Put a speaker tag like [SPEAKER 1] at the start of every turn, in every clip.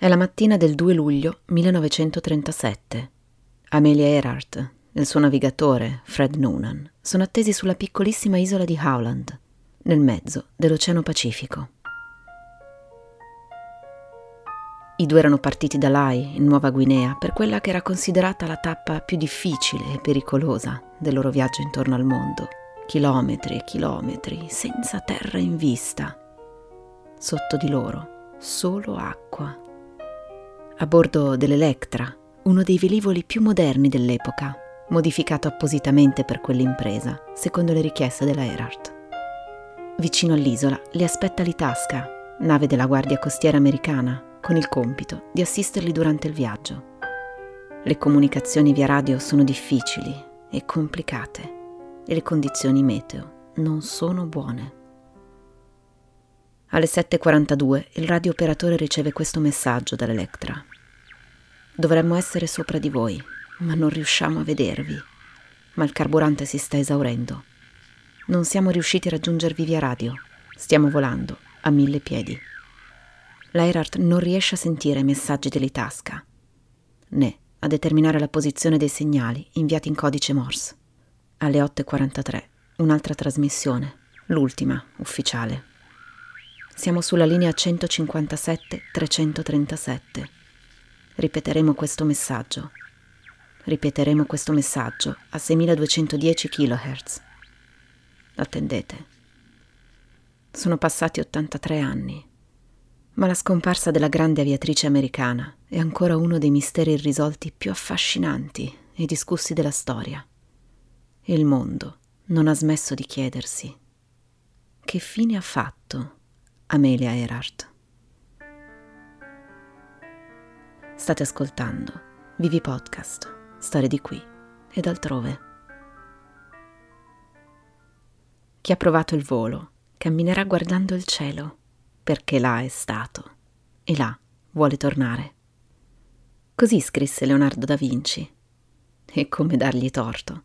[SPEAKER 1] È la mattina del 2 luglio 1937. Amelia Earhart e il suo navigatore, Fred Noonan, sono attesi sulla piccolissima isola di Howland, nel mezzo dell'Oceano Pacifico. I due erano partiti da Lai, in Nuova Guinea, per quella che era considerata la tappa più difficile e pericolosa del loro viaggio intorno al mondo. Chilometri e chilometri, senza terra in vista. Sotto di loro, solo acqua a bordo dell'Electra, uno dei velivoli più moderni dell'epoca, modificato appositamente per quell'impresa, secondo le richieste della Erhardt. Vicino all'isola li aspetta l'Itasca, nave della Guardia Costiera americana, con il compito di assisterli durante il viaggio. Le comunicazioni via radio sono difficili e complicate e le condizioni meteo non sono buone. Alle 7.42 il radiooperatore riceve questo messaggio dall'Electra. Dovremmo essere sopra di voi, ma non riusciamo a vedervi. Ma il carburante si sta esaurendo. Non siamo riusciti a raggiungervi via radio. Stiamo volando a mille piedi. L'Eirart non riesce a sentire i messaggi dell'Itasca, né a determinare la posizione dei segnali inviati in codice Morse. Alle 8.43 un'altra trasmissione, l'ultima ufficiale. Siamo sulla linea 157-337. Ripeteremo questo messaggio. Ripeteremo questo messaggio a 6210 kHz. Attendete. Sono passati 83 anni, ma la scomparsa della grande aviatrice americana è ancora uno dei misteri irrisolti più affascinanti e discussi della storia. Il mondo non ha smesso di chiedersi che fine ha fatto Amelia Earhart. State ascoltando Vivi Podcast, storie di qui ed altrove. Chi ha provato il volo camminerà guardando il cielo, perché là è stato e là vuole tornare. Così scrisse Leonardo da Vinci. E come dargli torto.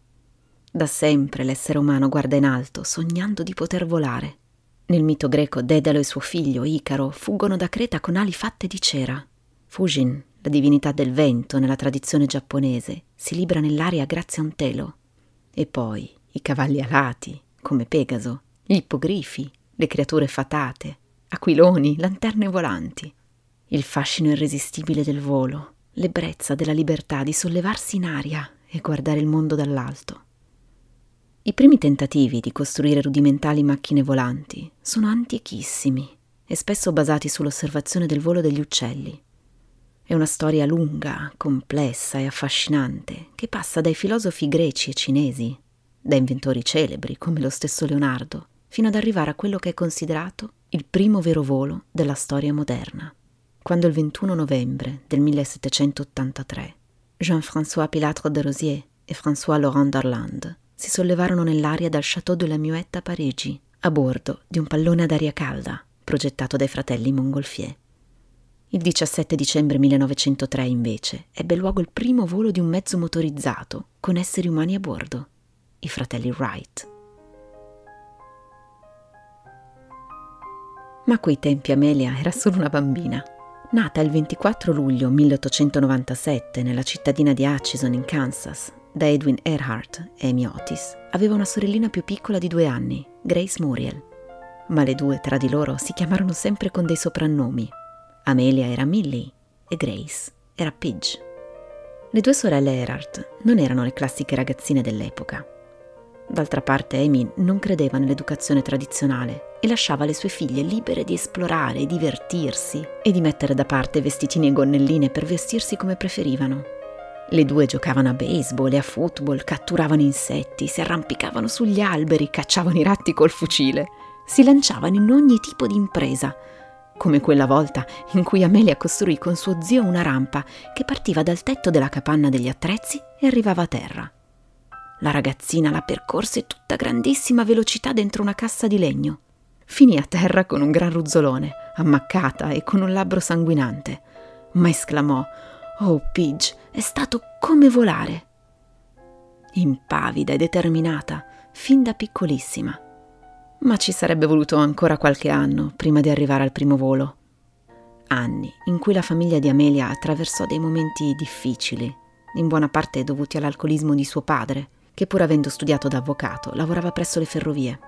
[SPEAKER 1] Da sempre l'essere umano guarda in alto, sognando di poter volare nel mito greco Dedalo e suo figlio Icaro fuggono da Creta con ali fatte di cera. Fujin, la divinità del vento nella tradizione giapponese, si libra nell'aria grazie a un telo. E poi i cavalli alati, come Pegaso, gli ippogrifi, le creature fatate, aquiloni, lanterne volanti. Il fascino irresistibile del volo, l'ebbrezza della libertà di sollevarsi in aria e guardare il mondo dall'alto. I primi tentativi di costruire rudimentali macchine volanti sono antichissimi e spesso basati sull'osservazione del volo degli uccelli. È una storia lunga, complessa e affascinante che passa dai filosofi greci e cinesi, da inventori celebri come lo stesso Leonardo, fino ad arrivare a quello che è considerato il primo vero volo della storia moderna. Quando il 21 novembre del 1783 Jean-François Pilatre de Rosier e François Laurent d'Orlande si sollevarono nell'aria dal Château de la Muette a Parigi, a bordo di un pallone ad aria calda progettato dai fratelli Montgolfier. Il 17 dicembre 1903, invece, ebbe luogo il primo volo di un mezzo motorizzato con esseri umani a bordo, i fratelli Wright. Ma a quei tempi Amelia era solo una bambina. Nata il 24 luglio 1897 nella cittadina di Atchison in Kansas, da Edwin Earhart e Amy Otis, aveva una sorellina più piccola di due anni, Grace Muriel. Ma le due tra di loro si chiamarono sempre con dei soprannomi. Amelia era Millie e Grace era Pidge. Le due sorelle Earhart non erano le classiche ragazzine dell'epoca. D'altra parte Amy non credeva nell'educazione tradizionale e lasciava le sue figlie libere di esplorare, divertirsi e di mettere da parte vestitini e gonnelline per vestirsi come preferivano. Le due giocavano a baseball e a football, catturavano insetti, si arrampicavano sugli alberi, cacciavano i ratti col fucile, si lanciavano in ogni tipo di impresa, come quella volta in cui Amelia costruì con suo zio una rampa che partiva dal tetto della capanna degli attrezzi e arrivava a terra. La ragazzina la percorse tutta grandissima velocità dentro una cassa di legno. Finì a terra con un gran ruzzolone, ammaccata e con un labbro sanguinante, ma esclamò Oh, Pidge, è stato come volare. Impavida e determinata, fin da piccolissima. Ma ci sarebbe voluto ancora qualche anno prima di arrivare al primo volo. anni in cui la famiglia di Amelia attraversò dei momenti difficili, in buona parte dovuti all'alcolismo di suo padre, che pur avendo studiato da avvocato lavorava presso le ferrovie.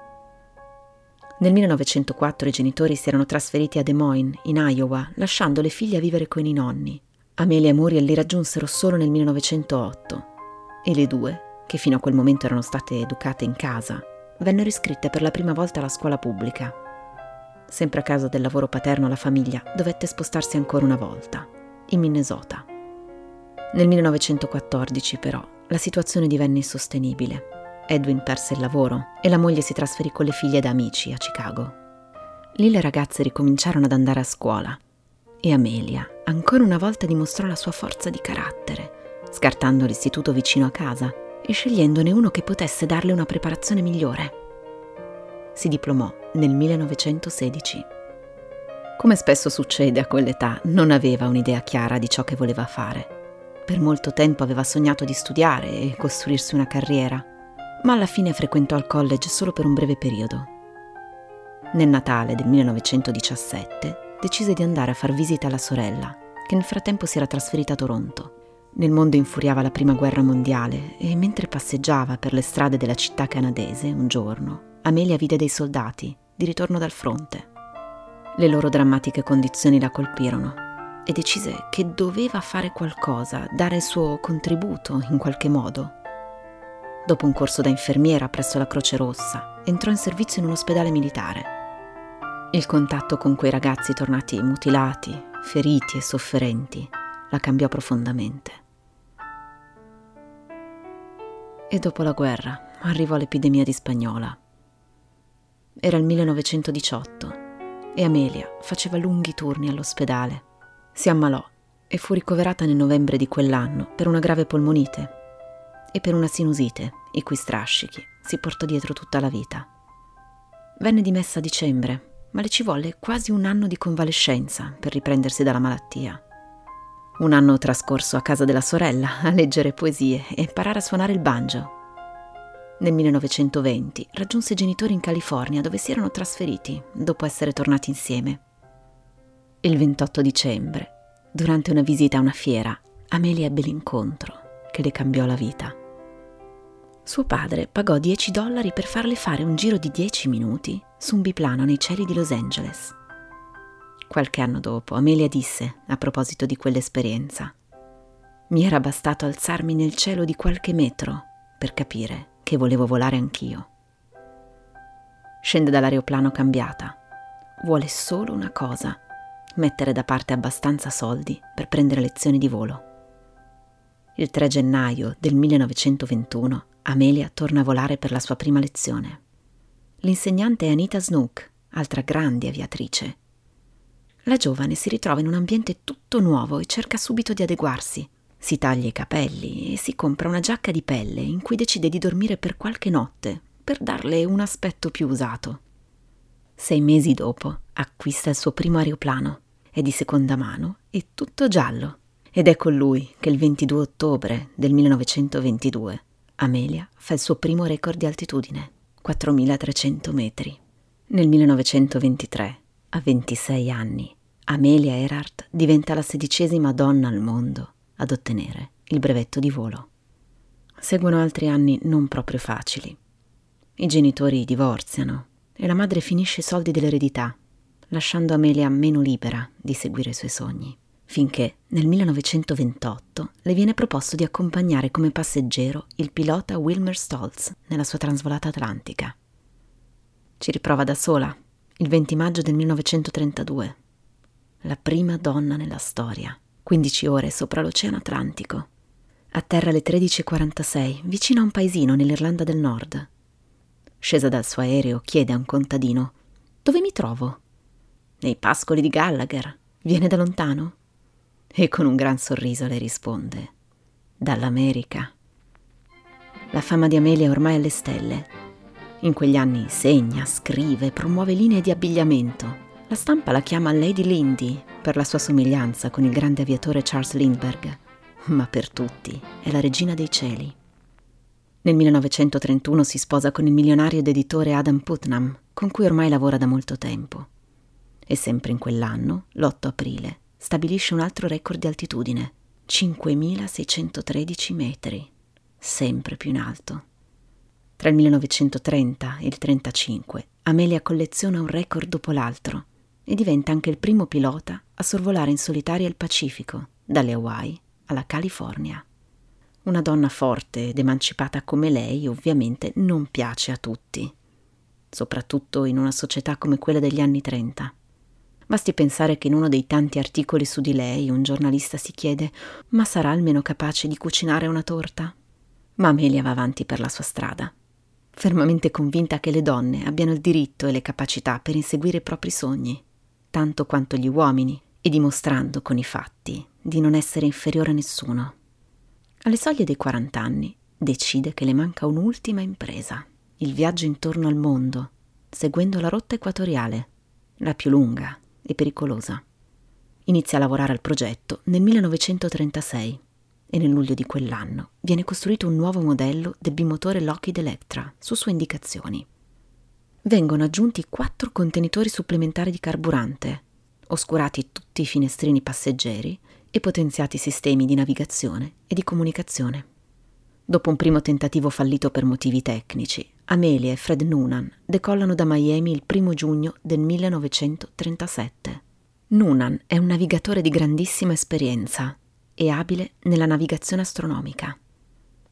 [SPEAKER 1] Nel 1904 i genitori si erano trasferiti a Des Moines, in Iowa, lasciando le figlie a vivere con i nonni. Amelia e Muriel li raggiunsero solo nel 1908 e le due, che fino a quel momento erano state educate in casa, vennero iscritte per la prima volta alla scuola pubblica. Sempre a causa del lavoro paterno la famiglia dovette spostarsi ancora una volta, in Minnesota. Nel 1914 però la situazione divenne insostenibile Edwin perse il lavoro e la moglie si trasferì con le figlie da amici a Chicago. Lì le ragazze ricominciarono ad andare a scuola e Amelia ancora una volta dimostrò la sua forza di carattere, scartando l'istituto vicino a casa e scegliendone uno che potesse darle una preparazione migliore. Si diplomò nel 1916. Come spesso succede a quell'età, non aveva un'idea chiara di ciò che voleva fare. Per molto tempo aveva sognato di studiare e costruirsi una carriera ma alla fine frequentò il college solo per un breve periodo. Nel Natale del 1917 decise di andare a far visita alla sorella, che nel frattempo si era trasferita a Toronto. Nel mondo infuriava la prima guerra mondiale e mentre passeggiava per le strade della città canadese un giorno, Amelia vide dei soldati di ritorno dal fronte. Le loro drammatiche condizioni la colpirono e decise che doveva fare qualcosa, dare il suo contributo in qualche modo Dopo un corso da infermiera presso la Croce Rossa, entrò in servizio in un ospedale militare. Il contatto con quei ragazzi tornati mutilati, feriti e sofferenti la cambiò profondamente. E dopo la guerra arrivò l'epidemia di spagnola. Era il 1918 e Amelia faceva lunghi turni all'ospedale. Si ammalò e fu ricoverata nel novembre di quell'anno per una grave polmonite e per una sinusite, i cui strascichi si portò dietro tutta la vita. Venne dimessa a dicembre, ma le ci volle quasi un anno di convalescenza per riprendersi dalla malattia. Un anno trascorso a casa della sorella a leggere poesie e imparare a suonare il banjo. Nel 1920 raggiunse i genitori in California dove si erano trasferiti dopo essere tornati insieme. Il 28 dicembre, durante una visita a una fiera, Amelia ebbe l'incontro che le cambiò la vita. Suo padre pagò 10 dollari per farle fare un giro di 10 minuti su un biplano nei cieli di Los Angeles. Qualche anno dopo, Amelia disse, a proposito di quell'esperienza, mi era bastato alzarmi nel cielo di qualche metro per capire che volevo volare anch'io. Scende dall'aeroplano cambiata. Vuole solo una cosa, mettere da parte abbastanza soldi per prendere lezioni di volo. Il 3 gennaio del 1921 Amelia torna a volare per la sua prima lezione. L'insegnante è Anita Snook, altra grande aviatrice. La giovane si ritrova in un ambiente tutto nuovo e cerca subito di adeguarsi. Si taglia i capelli e si compra una giacca di pelle in cui decide di dormire per qualche notte per darle un aspetto più usato. Sei mesi dopo acquista il suo primo aeroplano. È di seconda mano e tutto giallo. Ed è con lui che il 22 ottobre del 1922 Amelia fa il suo primo record di altitudine, 4300 metri. Nel 1923, a 26 anni, Amelia Earhart diventa la sedicesima donna al mondo ad ottenere il brevetto di volo. Seguono altri anni non proprio facili. I genitori divorziano e la madre finisce i soldi dell'eredità, lasciando Amelia meno libera di seguire i suoi sogni finché nel 1928 le viene proposto di accompagnare come passeggero il pilota Wilmer Stoltz nella sua trasvolata atlantica. Ci riprova da sola, il 20 maggio del 1932. La prima donna nella storia, 15 ore sopra l'Oceano Atlantico. Atterra alle 13.46, vicino a un paesino nell'Irlanda del Nord. Scesa dal suo aereo, chiede a un contadino: Dove mi trovo? Nei pascoli di Gallagher. Viene da lontano? e con un gran sorriso le risponde Dall'America. La fama di Amelia è ormai alle stelle. In quegli anni segna, scrive, promuove linee di abbigliamento. La stampa la chiama Lady Lindy per la sua somiglianza con il grande aviatore Charles Lindbergh, ma per tutti è la regina dei cieli. Nel 1931 si sposa con il milionario ed editore Adam Putnam, con cui ormai lavora da molto tempo. E sempre in quell'anno, l'8 aprile, stabilisce un altro record di altitudine, 5.613 metri, sempre più in alto. Tra il 1930 e il 1935 Amelia colleziona un record dopo l'altro e diventa anche il primo pilota a sorvolare in solitaria il Pacifico, dalle Hawaii alla California. Una donna forte ed emancipata come lei ovviamente non piace a tutti, soprattutto in una società come quella degli anni 30. Basti pensare che in uno dei tanti articoli su di lei un giornalista si chiede ma sarà almeno capace di cucinare una torta? Ma Amelia va avanti per la sua strada, fermamente convinta che le donne abbiano il diritto e le capacità per inseguire i propri sogni, tanto quanto gli uomini, e dimostrando con i fatti di non essere inferiore a nessuno. Alle soglie dei 40 anni decide che le manca un'ultima impresa, il viaggio intorno al mondo, seguendo la rotta equatoriale, la più lunga e pericolosa. Inizia a lavorare al progetto nel 1936 e nel luglio di quell'anno viene costruito un nuovo modello del bimotore Lockheed Electra su sue indicazioni. Vengono aggiunti quattro contenitori supplementari di carburante, oscurati tutti i finestrini passeggeri e potenziati sistemi di navigazione e di comunicazione. Dopo un primo tentativo fallito per motivi tecnici, Amelia e Fred Noonan decollano da Miami il primo giugno del 1937. Noonan è un navigatore di grandissima esperienza e abile nella navigazione astronomica.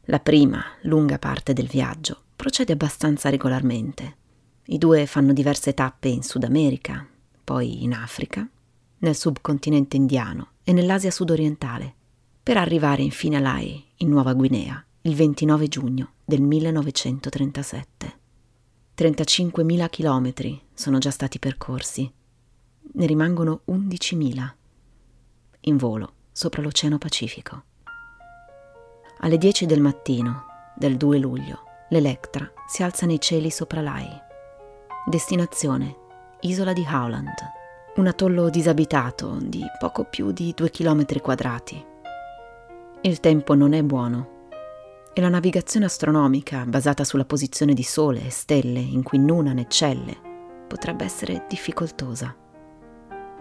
[SPEAKER 1] La prima, lunga parte del viaggio procede abbastanza regolarmente. I due fanno diverse tappe in Sud America, poi in Africa, nel subcontinente indiano e nell'Asia sudorientale, per arrivare infine a Lai, in Nuova Guinea, il 29 giugno del 1937. 35.000 chilometri sono già stati percorsi, ne rimangono 11.000 in volo sopra l'Oceano Pacifico. Alle 10 del mattino del 2 luglio, l'Electra si alza nei cieli sopra Lai. Destinazione: Isola di Howland un atollo disabitato di poco più di due chilometri quadrati. Il tempo non è buono e la navigazione astronomica basata sulla posizione di Sole e stelle in cui Noonan eccelle potrebbe essere difficoltosa.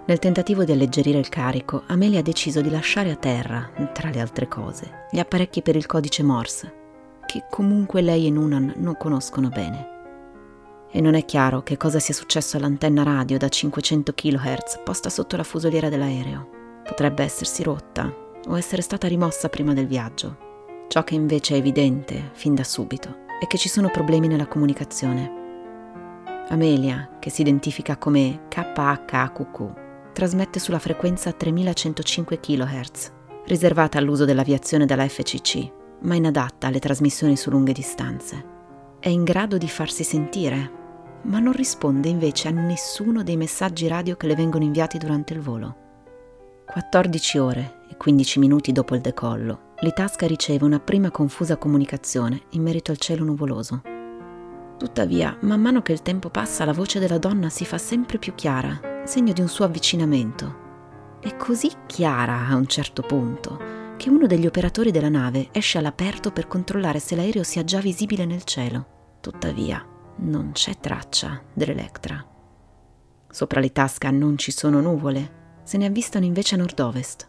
[SPEAKER 1] Nel tentativo di alleggerire il carico, Amelia ha deciso di lasciare a terra, tra le altre cose, gli apparecchi per il codice Morse, che comunque lei e Noonan non conoscono bene e non è chiaro che cosa sia successo all'antenna radio da 500 kHz posta sotto la fusoliera dell'aereo. Potrebbe essersi rotta o essere stata rimossa prima del viaggio. Ciò che invece è evidente, fin da subito, è che ci sono problemi nella comunicazione. Amelia, che si identifica come KHAQQ, trasmette sulla frequenza 3105 kHz, riservata all'uso dell'aviazione dalla FCC, ma inadatta alle trasmissioni su lunghe distanze. È in grado di farsi sentire, ma non risponde invece a nessuno dei messaggi radio che le vengono inviati durante il volo. 14 ore e 15 minuti dopo il decollo, l'Itasca riceve una prima confusa comunicazione in merito al cielo nuvoloso. Tuttavia, man mano che il tempo passa, la voce della donna si fa sempre più chiara, segno di un suo avvicinamento. È così chiara a un certo punto che uno degli operatori della nave esce all'aperto per controllare se l'aereo sia già visibile nel cielo. Tuttavia, non c'è traccia dell'Electra. Sopra l'Itasca non ci sono nuvole, se ne avvistano invece a nord-ovest.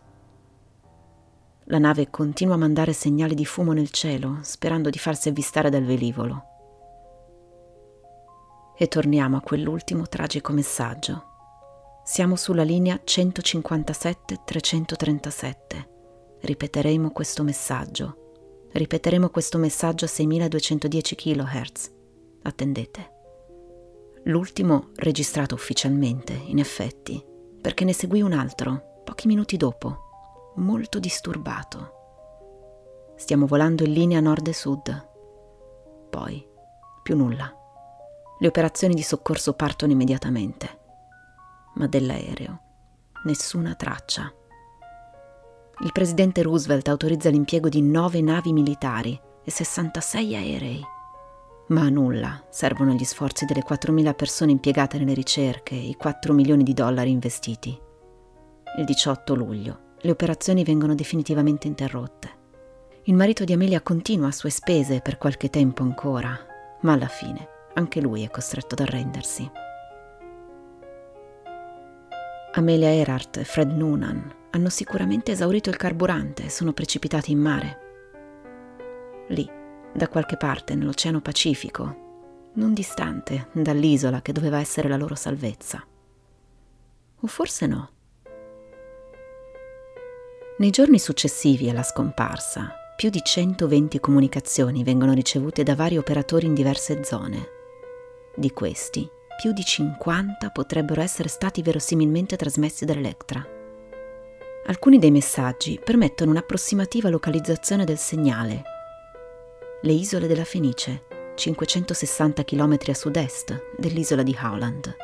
[SPEAKER 1] La nave continua a mandare segnali di fumo nel cielo, sperando di farsi avvistare dal velivolo. E torniamo a quell'ultimo tragico messaggio. Siamo sulla linea 157-337. Ripeteremo questo messaggio. Ripeteremo questo messaggio a 6210 kHz attendete. L'ultimo registrato ufficialmente, in effetti, perché ne seguì un altro, pochi minuti dopo, molto disturbato. Stiamo volando in linea nord e sud. Poi, più nulla. Le operazioni di soccorso partono immediatamente, ma dell'aereo nessuna traccia. Il presidente Roosevelt autorizza l'impiego di nove navi militari e 66 aerei. Ma a nulla servono gli sforzi delle 4.000 persone impiegate nelle ricerche e i 4 milioni di dollari investiti. Il 18 luglio le operazioni vengono definitivamente interrotte. Il marito di Amelia continua a sue spese per qualche tempo ancora, ma alla fine anche lui è costretto ad arrendersi. Amelia Earhart e Fred Noonan hanno sicuramente esaurito il carburante e sono precipitati in mare. Lì, da qualche parte nell'Oceano Pacifico, non distante dall'isola che doveva essere la loro salvezza. O forse no. Nei giorni successivi alla scomparsa, più di 120 comunicazioni vengono ricevute da vari operatori in diverse zone. Di questi, più di 50 potrebbero essere stati verosimilmente trasmessi dall'Electra. Alcuni dei messaggi permettono un'approssimativa localizzazione del segnale. Le isole della Fenice, 560 km a sud-est dell'isola di Howland.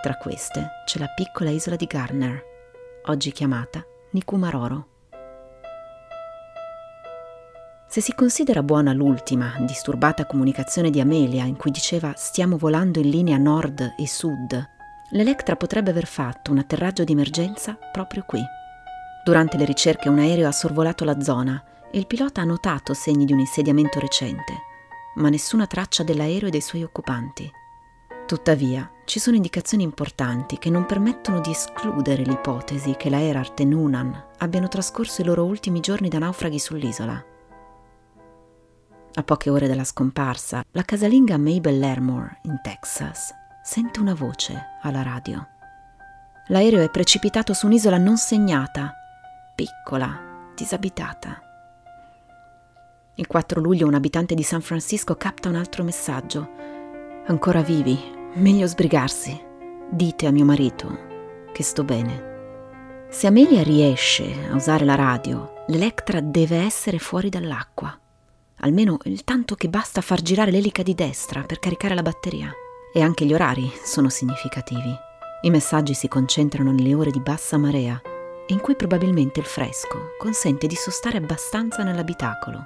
[SPEAKER 1] Tra queste c'è la piccola isola di Garner, oggi chiamata Nikumaroro. Se si considera buona l'ultima, disturbata comunicazione di Amelia in cui diceva stiamo volando in linea nord e sud, l'Electra potrebbe aver fatto un atterraggio di emergenza proprio qui. Durante le ricerche un aereo ha sorvolato la zona il pilota ha notato segni di un insediamento recente, ma nessuna traccia dell'aereo e dei suoi occupanti. Tuttavia, ci sono indicazioni importanti che non permettono di escludere l'ipotesi che la Erhard e Noonan abbiano trascorso i loro ultimi giorni da naufraghi sull'isola. A poche ore dalla scomparsa, la casalinga Mabel Lermore, in Texas, sente una voce alla radio. L'aereo è precipitato su un'isola non segnata piccola, disabitata. Il 4 luglio un abitante di San Francisco capta un altro messaggio. Ancora vivi, meglio sbrigarsi. Dite a mio marito che sto bene. Se Amelia riesce a usare la radio, l'Electra deve essere fuori dall'acqua. Almeno il tanto che basta far girare l'elica di destra per caricare la batteria. E anche gli orari sono significativi. I messaggi si concentrano nelle ore di bassa marea in cui probabilmente il fresco consente di sostare abbastanza nell'abitacolo.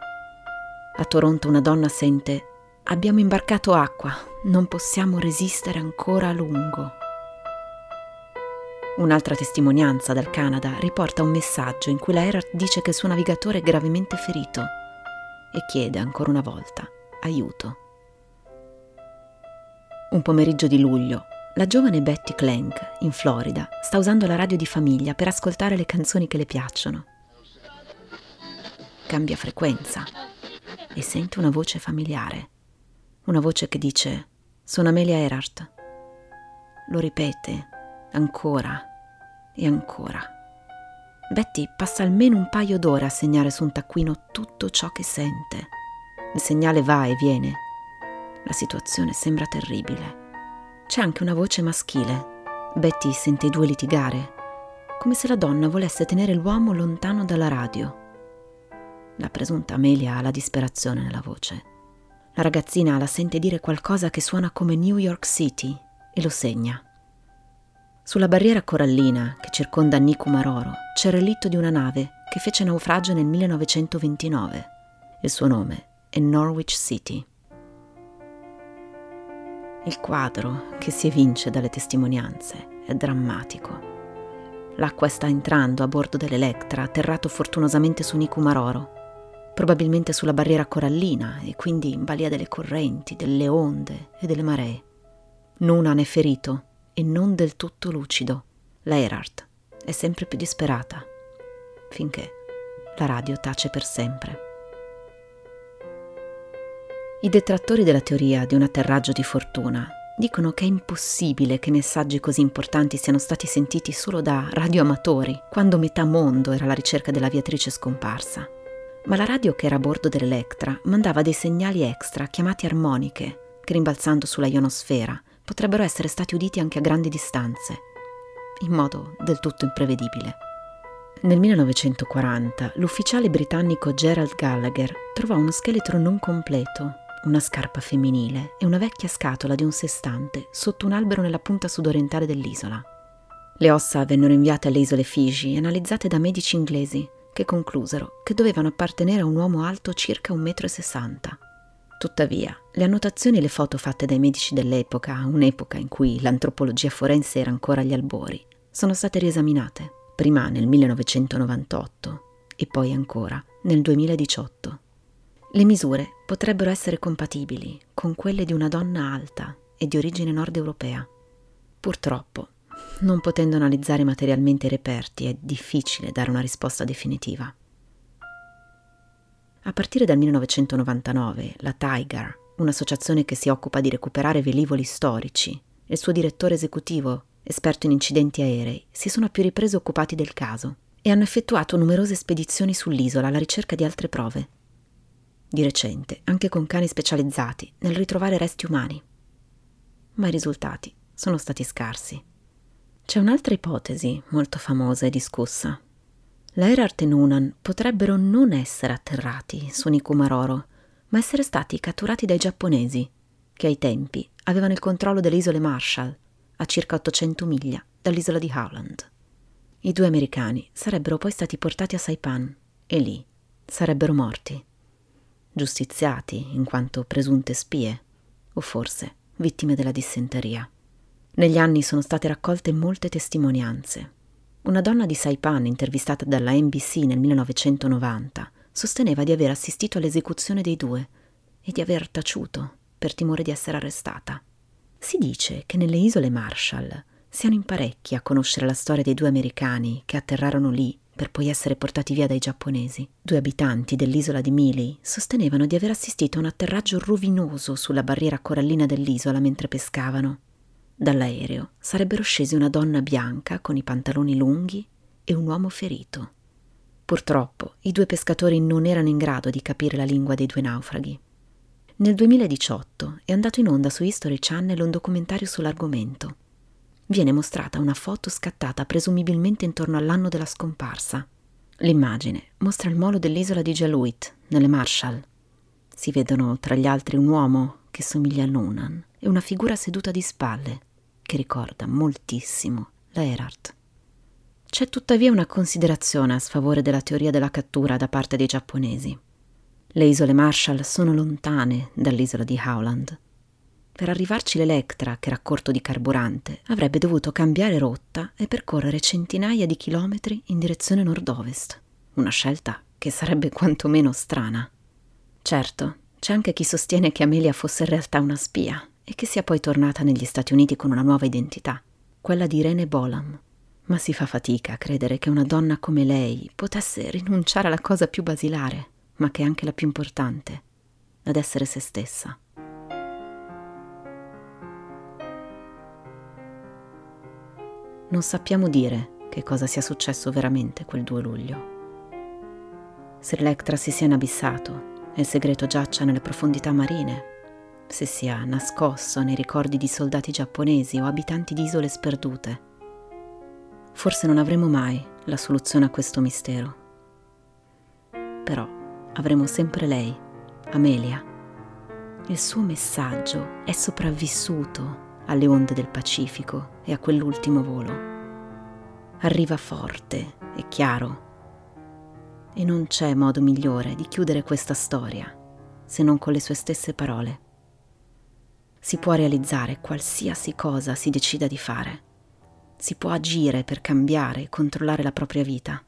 [SPEAKER 1] A Toronto una donna sente Abbiamo imbarcato acqua, non possiamo resistere ancora a lungo. Un'altra testimonianza dal Canada riporta un messaggio in cui la Erhard dice che il suo navigatore è gravemente ferito e chiede ancora una volta aiuto. Un pomeriggio di luglio, la giovane Betty Clank, in Florida, sta usando la radio di famiglia per ascoltare le canzoni che le piacciono. Cambia frequenza e sente una voce familiare. Una voce che dice: Sono Amelia Earhart. Lo ripete ancora e ancora. Betty passa almeno un paio d'ore a segnare su un taccuino tutto ciò che sente. Il segnale va e viene. La situazione sembra terribile. C'è anche una voce maschile. Betty sente i due litigare, come se la donna volesse tenere l'uomo lontano dalla radio. La presunta Amelia ha la disperazione nella voce. La ragazzina la sente dire qualcosa che suona come New York City e lo segna. Sulla barriera corallina che circonda Nikumaroro c'è il relitto di una nave che fece naufragio nel 1929. Il suo nome è Norwich City. Il quadro che si evince dalle testimonianze è drammatico. L'acqua sta entrando a bordo dell'Electra, atterrato fortunosamente su Nikumaroro, probabilmente sulla barriera corallina e quindi in balia delle correnti, delle onde e delle maree. Nunan è ferito e non del tutto lucido. La è sempre più disperata, finché la radio tace per sempre. I detrattori della teoria di un atterraggio di fortuna dicono che è impossibile che messaggi così importanti siano stati sentiti solo da radioamatori, quando metà mondo era alla ricerca dell'aviatrice scomparsa. Ma la radio che era a bordo dell'Electra mandava dei segnali extra chiamati armoniche, che rimbalzando sulla ionosfera potrebbero essere stati uditi anche a grandi distanze, in modo del tutto imprevedibile. Nel 1940 l'ufficiale britannico Gerald Gallagher trovò uno scheletro non completo una scarpa femminile e una vecchia scatola di un sestante sotto un albero nella punta sudorientale dell'isola. Le ossa vennero inviate alle isole Figi e analizzate da medici inglesi che conclusero che dovevano appartenere a un uomo alto circa 1,60 m. Tuttavia, le annotazioni e le foto fatte dai medici dell'epoca, un'epoca in cui l'antropologia forense era ancora agli albori, sono state riesaminate, prima nel 1998 e poi ancora nel 2018. Le misure potrebbero essere compatibili con quelle di una donna alta e di origine nord europea. Purtroppo non potendo analizzare materialmente i reperti è difficile dare una risposta definitiva. A partire dal 1999, la Tiger, un'associazione che si occupa di recuperare velivoli storici, e il suo direttore esecutivo, esperto in incidenti aerei, si sono a più riprese occupati del caso e hanno effettuato numerose spedizioni sull'isola alla ricerca di altre prove. Di recente, anche con cani specializzati nel ritrovare resti umani. Ma i risultati sono stati scarsi. C'è un'altra ipotesi molto famosa e discussa. La Erart e Nunan potrebbero non essere atterrati su Nikumaroro, ma essere stati catturati dai giapponesi, che ai tempi avevano il controllo delle isole Marshall, a circa 800 miglia dall'isola di Howland. I due americani sarebbero poi stati portati a Saipan e lì sarebbero morti, giustiziati in quanto presunte spie o forse vittime della dissenteria. Negli anni sono state raccolte molte testimonianze. Una donna di Saipan intervistata dalla NBC nel 1990 sosteneva di aver assistito all'esecuzione dei due e di aver taciuto per timore di essere arrestata. Si dice che nelle isole Marshall siano in parecchi a conoscere la storia dei due americani che atterrarono lì per poi essere portati via dai giapponesi. Due abitanti dell'isola di Mili sostenevano di aver assistito a un atterraggio rovinoso sulla barriera corallina dell'isola mentre pescavano. Dall'aereo sarebbero scesi una donna bianca con i pantaloni lunghi e un uomo ferito. Purtroppo i due pescatori non erano in grado di capire la lingua dei due naufraghi. Nel 2018 è andato in onda su History Channel un documentario sull'argomento viene mostrata una foto scattata presumibilmente intorno all'anno della scomparsa. L'immagine mostra il molo dell'isola di Jaluit, nelle Marshall. Si vedono tra gli altri un uomo che somiglia a Noonan e una figura seduta di spalle che ricorda moltissimo la Erhardt. C'è tuttavia una considerazione a sfavore della teoria della cattura da parte dei giapponesi. Le isole Marshall sono lontane dall'isola di Howland per arrivarci l'Electra, che era corto di carburante, avrebbe dovuto cambiare rotta e percorrere centinaia di chilometri in direzione nord-ovest. Una scelta che sarebbe quantomeno strana. Certo, c'è anche chi sostiene che Amelia fosse in realtà una spia e che sia poi tornata negli Stati Uniti con una nuova identità, quella di Irene Bolam. Ma si fa fatica a credere che una donna come lei potesse rinunciare alla cosa più basilare, ma che è anche la più importante, ad essere se stessa. non sappiamo dire che cosa sia successo veramente quel 2 luglio. Se l'Electra si sia inabissato e il segreto giaccia nelle profondità marine, se sia nascosto nei ricordi di soldati giapponesi o abitanti di isole sperdute. Forse non avremo mai la soluzione a questo mistero. Però avremo sempre lei, Amelia. Il suo messaggio è sopravvissuto alle onde del Pacifico e a quell'ultimo volo. Arriva forte e chiaro. E non c'è modo migliore di chiudere questa storia se non con le sue stesse parole. Si può realizzare qualsiasi cosa si decida di fare. Si può agire per cambiare e controllare la propria vita.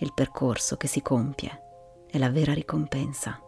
[SPEAKER 1] Il percorso che si compie è la vera ricompensa.